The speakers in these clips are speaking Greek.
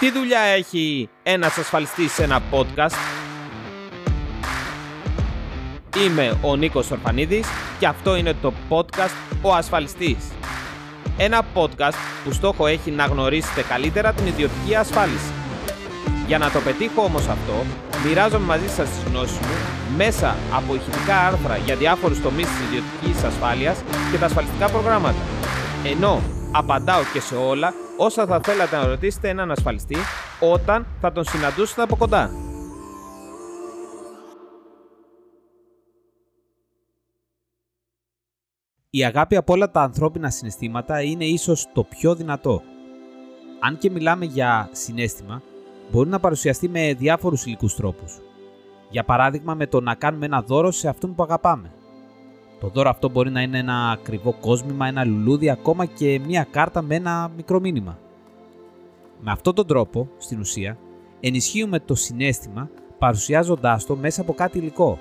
Τι δουλειά έχει ένας ασφαλιστής σε ένα podcast? Είμαι ο Νίκος Ορφανίδης και αυτό είναι το podcast «Ο Ασφαλιστής». Ένα podcast που στόχο έχει να γνωρίσετε καλύτερα την ιδιωτική ασφάλιση. Για να το πετύχω όμως αυτό, μοιράζομαι μαζί σας τις γνώσεις μου μέσα από ηχητικά άρθρα για διάφορους τομείς της ιδιωτικής ασφάλειας και τα ασφαλιστικά προγράμματα. Ενώ απαντάω και σε όλα όσα θα θέλατε να ρωτήσετε έναν ασφαλιστή όταν θα τον συναντούσετε από κοντά. Η αγάπη από όλα τα ανθρώπινα συναισθήματα είναι ίσως το πιο δυνατό. Αν και μιλάμε για συνέστημα, μπορεί να παρουσιαστεί με διάφορους υλικούς τρόπους. Για παράδειγμα με το να κάνουμε ένα δώρο σε αυτόν που αγαπάμε. Το δώρο αυτό μπορεί να είναι ένα ακριβό κόσμημα, ένα λουλούδι, ακόμα και μία κάρτα με ένα μικρό μήνυμα. Με αυτόν τον τρόπο, στην ουσία, ενισχύουμε το συνέστημα παρουσιάζοντάς το μέσα από κάτι υλικό.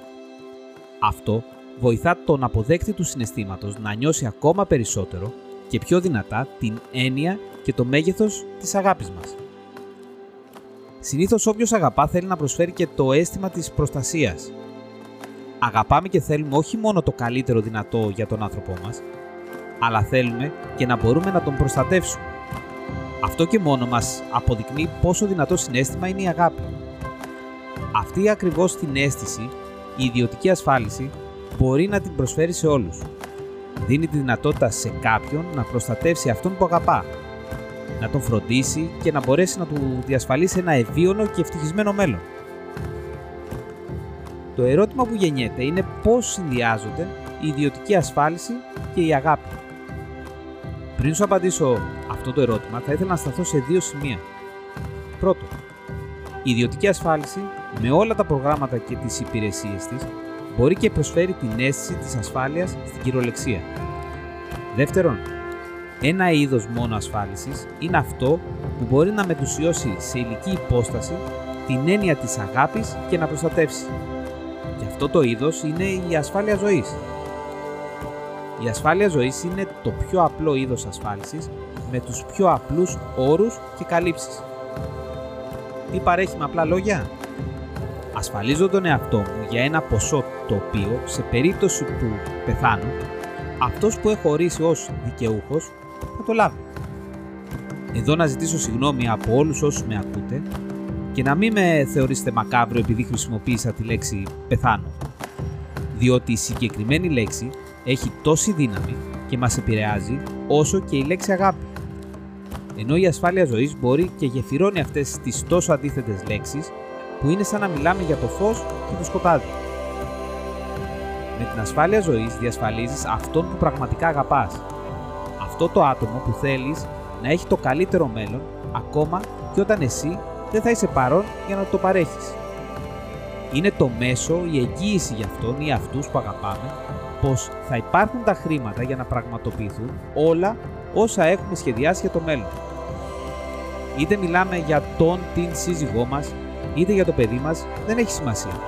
Αυτό βοηθά τον αποδέκτη του συναισθήματος να νιώσει ακόμα περισσότερο και πιο δυνατά την έννοια και το μέγεθος της αγάπης μας. Συνήθως όποιος αγαπά θέλει να προσφέρει και το αίσθημα της προστασίας. Αγαπάμε και θέλουμε όχι μόνο το καλύτερο δυνατό για τον άνθρωπό μας, αλλά θέλουμε και να μπορούμε να τον προστατεύσουμε. Αυτό και μόνο μας αποδεικνύει πόσο δυνατό συνέστημα είναι η αγάπη. Αυτή ακριβώς την αίσθηση, η ιδιωτική ασφάλιση, μπορεί να την προσφέρει σε όλους. Δίνει τη δυνατότητα σε κάποιον να προστατεύσει αυτόν που αγαπά, να τον φροντίσει και να μπορέσει να του διασφαλίσει ένα ευίωνο και ευτυχισμένο μέλλον. Το ερώτημα που γεννιέται είναι πώς συνδυάζονται η ιδιωτική ασφάλιση και η αγάπη. Πριν σου απαντήσω αυτό το ερώτημα, θα ήθελα να σταθώ σε δύο σημεία. Πρώτο, η ιδιωτική ασφάλιση με όλα τα προγράμματα και τις υπηρεσίες της μπορεί και προσφέρει την αίσθηση της ασφάλειας στην κυριολεξία. Δεύτερον, ένα είδος μόνο ασφάλισης είναι αυτό που μπορεί να μετουσιώσει σε ηλική υπόσταση την έννοια της αγάπης και να προστατεύσει. Και αυτό το είδος είναι η ασφάλεια ζωής. Η ασφάλεια ζωής είναι το πιο απλό είδος ασφάλισης με τους πιο απλούς όρους και καλύψεις. Τι παρέχει με απλά λόγια; Ασφαλίζω τον εαυτό μου για ένα ποσό το οποίο, σε περίπτωση που πεθάνω, αυτός που έχω ορίσει ως δικαιούχος θα το λάβει. Εδώ να ζητήσω συγγνώμη από όλους όσους με ακούτε και να μην με θεωρήσετε μακάβριο επειδή χρησιμοποίησα τη λέξη πεθάνω. Διότι η συγκεκριμένη λέξη έχει τόση δύναμη και μας επηρεάζει όσο και η λέξη αγάπη. Ενώ η ασφάλεια ζωής μπορεί και γεφυρώνει αυτές τις τόσο αντίθετες λέξεις που είναι σαν να μιλάμε για το φως και το σκοτάδι. Με την ασφάλεια ζωής διασφαλίζεις αυτόν που πραγματικά αγαπάς. Αυτό το άτομο που θέλεις να έχει το καλύτερο μέλλον ακόμα και όταν εσύ δεν θα είσαι παρόν για να το παρέχεις. Είναι το μέσο, η εγγύηση για αυτόν ή αυτούς που αγαπάμε πως θα υπάρχουν τα χρήματα για να πραγματοποιηθούν όλα όσα έχουμε σχεδιάσει για το μέλλον. Είτε μιλάμε για τον την σύζυγό μας, είτε για το παιδί μας, δεν έχει σημασία.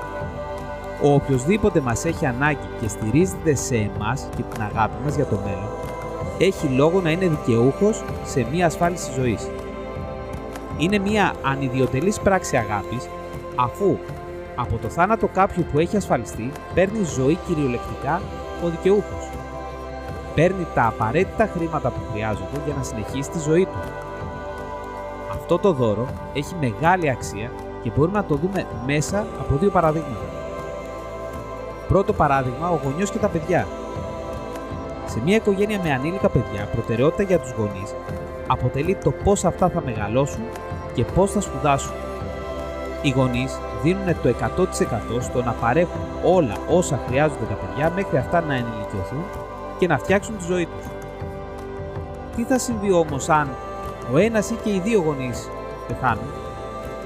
Ο οποιοδήποτε μας έχει ανάγκη και στηρίζεται σε εμάς και την αγάπη μας για το μέλλον, έχει λόγο να είναι δικαιούχος σε μια ασφάλιση ζωής. Είναι μια ανιδιοτελής πράξη αγάπης, αφού από το θάνατο κάποιου που έχει ασφαλιστεί παίρνει ζωή κυριολεκτικά ο δικαιούχος. Παίρνει τα απαραίτητα χρήματα που χρειάζονται για να συνεχίσει τη ζωή του. Αυτό το δώρο έχει μεγάλη αξία και μπορούμε να το δούμε μέσα από δύο παραδείγματα. Πρώτο παράδειγμα, ο γονιός και τα παιδιά. Σε μια οικογένεια με ανήλικα παιδιά, προτεραιότητα για τους γονείς αποτελεί το πώς αυτά θα μεγαλώσουν και πώς θα σπουδάσουν. Οι γονείς δίνουν το 100% στο να παρέχουν όλα όσα χρειάζονται τα παιδιά μέχρι αυτά να ενηλικιωθούν και να φτιάξουν τη ζωή τους. Τι θα συμβεί όμως αν ο ένας ή και οι δύο γονείς πεθάνουν,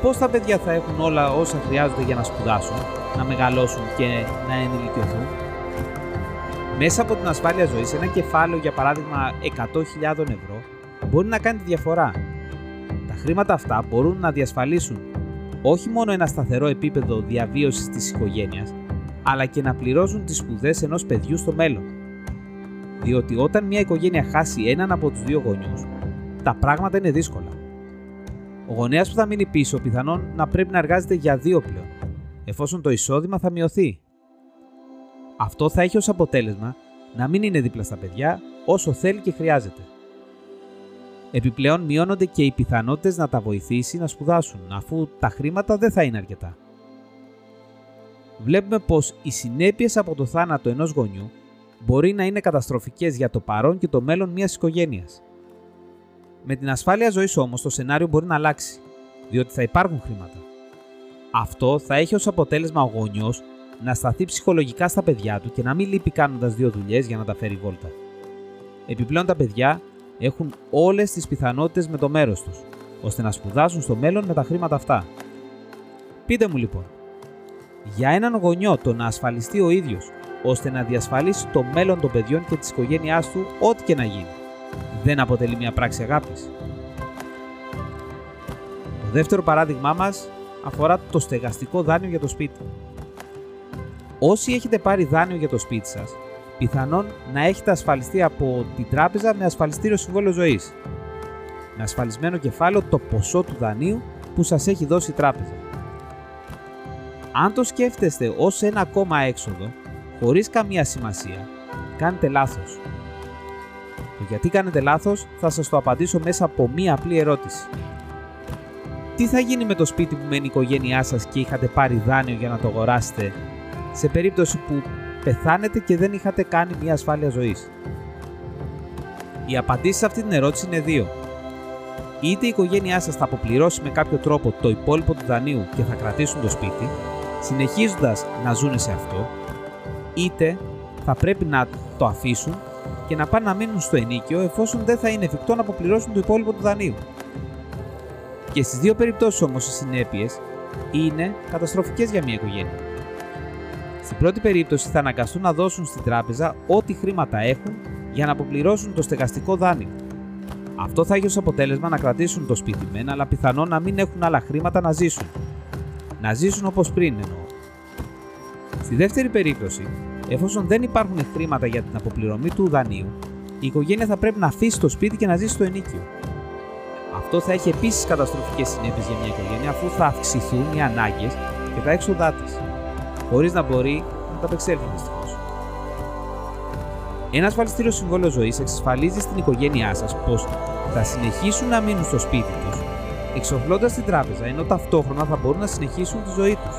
πώς τα παιδιά θα έχουν όλα όσα χρειάζονται για να σπουδάσουν, να μεγαλώσουν και να ενηλικιωθούν; Μέσα από την ασφάλεια ζωής, ένα κεφάλαιο για παράδειγμα 100.000 ευρώ μπορεί να κάνει τη διαφορά. Τα χρήματα αυτά μπορούν να διασφαλίσουν όχι μόνο ένα σταθερό επίπεδο διαβίωσης της οικογένειας, αλλά και να πληρώσουν τις σπουδές ενός παιδιού στο μέλλον. Διότι όταν μια οικογένεια χάσει έναν από τους δύο γονιούς, τα πράγματα είναι δύσκολα. Ο γονέας που θα μείνει πίσω πιθανόν να πρέπει να εργάζεται για δύο πλέον, εφόσον το εισόδημα θα μειωθεί. Αυτό θα έχει ως αποτέλεσμα να μην είναι δίπλα στα παιδιά όσο θέλει και χρειάζεται. Επιπλέον μειώνονται και οι πιθανότητες να τα βοηθήσει να σπουδάσουν, αφού τα χρήματα δεν θα είναι αρκετά. Βλέπουμε πως οι συνέπειες από το θάνατο ενός γονιού μπορεί να είναι καταστροφικές για το παρόν και το μέλλον μιας οικογένειας. Με την ασφάλεια ζωής όμως το σενάριο μπορεί να αλλάξει, διότι θα υπάρχουν χρήματα. Αυτό θα έχει ως αποτέλεσμα ο γονιός να σταθεί ψυχολογικά στα παιδιά του και να μην λείπει κάνοντας δύο δουλειές για να τα φέρει βόλτα. Επιπλέον τα παιδιά έχουν όλες τις πιθανότητες με το μέρος τους, ώστε να σπουδάσουν στο μέλλον με τα χρήματα αυτά. Πείτε μου λοιπόν, για έναν γονιό το να ασφαλιστεί ο ίδιος ώστε να διασφαλίσει το μέλλον των παιδιών και της οικογένειάς του, ό,τι και να γίνει, δεν αποτελεί μια πράξη αγάπης. Το δεύτερο παράδειγμά μας αφορά το στεγαστικό δάνειο για το σπίτι. Όσοι έχετε πάρει δάνειο για το σπίτι σας, πιθανόν να έχετε ασφαλιστεί από την τράπεζα με ασφαλιστήριο συμβόλαιο ζωής. Με ασφαλισμένο κεφάλαιο το ποσό του δανείου που σας έχει δώσει η τράπεζα. Αν το σκέφτεστε ως ένα ακόμα έξοδο, χωρίς καμία σημασία, κάνετε λάθος. Το γιατί κάνετε λάθος θα σας το απαντήσω μέσα από μία απλή ερώτηση. Τι θα γίνει με το σπίτι που μένει η οικογένειά σας και είχατε πάρει δάνειο για να το αγοράσετε σε περίπτωση που πεθάνετε και δεν είχατε κάνει μια ασφάλεια ζωής. Οι απαντήσει σε αυτή την ερώτηση είναι δύο. Είτε η οικογένειά σας θα αποπληρώσει με κάποιο τρόπο το υπόλοιπο του δανείου και θα κρατήσουν το σπίτι, συνεχίζοντας να ζουν σε αυτό, είτε θα πρέπει να το αφήσουν και να πάνε να μείνουν στο ενίκιο εφόσον δεν θα είναι εφικτό να αποπληρώσουν το υπόλοιπο του δανείου. Και στις δύο περιπτώσεις όμως οι συνέπειες είναι καταστροφικές για μια οικογένεια. Στην πρώτη περίπτωση θα αναγκαστούν να δώσουν στην τράπεζα ό,τι χρήματα έχουν για να αποπληρώσουν το στεγαστικό δάνειο. Αυτό θα έχει ως αποτέλεσμα να κρατήσουν το σπίτι μεν, αλλά πιθανόν να μην έχουν άλλα χρήματα να ζήσουν. Να ζήσουν όπως πριν εννοώ. Στη δεύτερη περίπτωση, εφόσον δεν υπάρχουν χρήματα για την αποπληρωμή του δανείου, η οικογένεια θα πρέπει να αφήσει το σπίτι και να ζήσει στο ενίκιο. Αυτό θα έχει επίσης καταστροφικές συνέπειες για μια οικογένεια αφού θα αυξηθούν οι ανάγκες και τα έξοδά της χωρίς να μπορεί να τα απεξέλθει δυστυχώς. Ένα ασφαλιστήριο συμβόλαιο ζωής εξασφαλίζει στην οικογένειά σας πως θα συνεχίσουν να μείνουν στο σπίτι τους, εξοφλώντα την τράπεζα, ενώ ταυτόχρονα θα μπορούν να συνεχίσουν τη ζωή τους.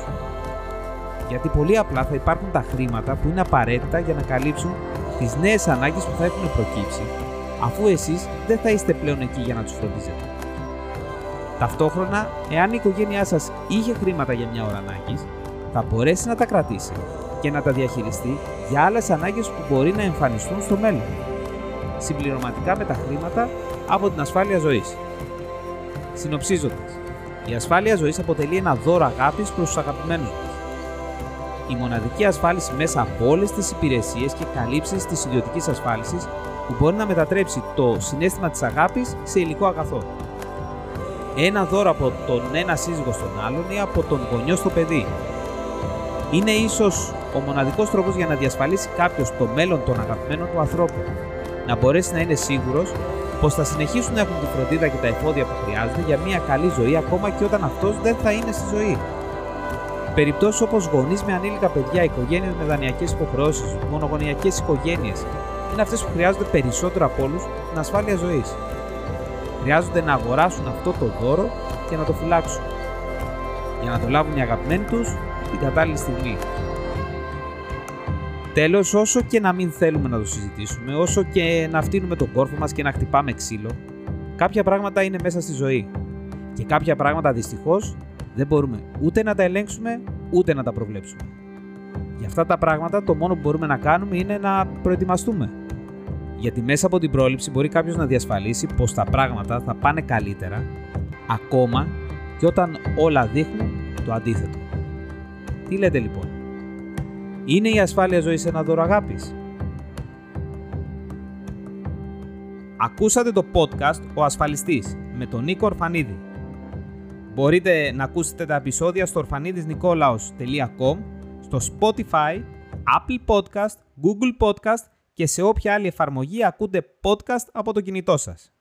Γιατί πολύ απλά θα υπάρχουν τα χρήματα που είναι απαραίτητα για να καλύψουν τις νέες ανάγκες που θα έχουν προκύψει, αφού εσείς δεν θα είστε πλέον εκεί για να τους φροντίζετε. Ταυτόχρονα, εάν η οικογένειά σας είχε χρήματα για μια ώρα ανάγκης, θα μπορέσει να τα κρατήσει και να τα διαχειριστεί για άλλες ανάγκες που μπορεί να εμφανιστούν στο μέλλον. Συμπληρωματικά με τα χρήματα από την ασφάλεια ζωής. Συνοψίζοντας, η ασφάλεια ζωής αποτελεί ένα δώρο αγάπης προς τους αγαπημένους μας. Η μοναδική ασφάλιση μέσα από όλες τις υπηρεσίες και καλύψεις της ιδιωτικής ασφάλισης που μπορεί να μετατρέψει το συνέστημα της αγάπης σε υλικό αγαθό. Ένα δώρο από τον ένα σύζυγο στον άλλον ή από τον γονιό στο παιδί, είναι ίσως ο μοναδικός τρόπος για να διασφαλίσει κάποιος το μέλλον των αγαπημένων του ανθρώπων. Να μπορέσει να είναι σίγουρος πως θα συνεχίσουν να έχουν τη φροντίδα και τα εφόδια που χρειάζονται για μια καλή ζωή ακόμα και όταν αυτός δεν θα είναι στη ζωή. Περιπτώσεις όπως γονείς με ανήλικα παιδιά, οικογένειες με δανειακές υποχρεώσεις, μονογονεϊκέ οικογένειες είναι αυτές που χρειάζονται περισσότερο από όλους την ασφάλεια ζωής. Χρειάζονται να αγοράσουν αυτό το δώρο και να το φυλάξουν. Για να το λάβουν οι αγαπημένοι τους την κατάλληλη στιγμή. Τέλος, όσο και να μην θέλουμε να το συζητήσουμε, όσο και να φτύνουμε τον κόρφο μας και να χτυπάμε ξύλο, κάποια πράγματα είναι μέσα στη ζωή. Και κάποια πράγματα δυστυχώς δεν μπορούμε ούτε να τα ελέγξουμε ούτε να τα προβλέψουμε. Για αυτά τα πράγματα το μόνο που μπορούμε να κάνουμε είναι να προετοιμαστούμε. Γιατί μέσα από την πρόληψη μπορεί κάποιος να διασφαλίσει πως τα πράγματα θα πάνε καλύτερα, ακόμα και όταν όλα δείχνουν το αντίθετο. Τι λέτε λοιπόν, είναι η ασφάλεια ζωής ένα δώρο αγάπης; Ακούσατε το podcast «Ο Ασφαλιστής» με τον Νίκο Ορφανίδη. Μπορείτε να ακούσετε τα επεισόδια στο ορφανίδισνικόλαος.com, στο Spotify, Apple Podcast, Google Podcast και σε όποια άλλη εφαρμογή ακούτε podcast από το κινητό σας.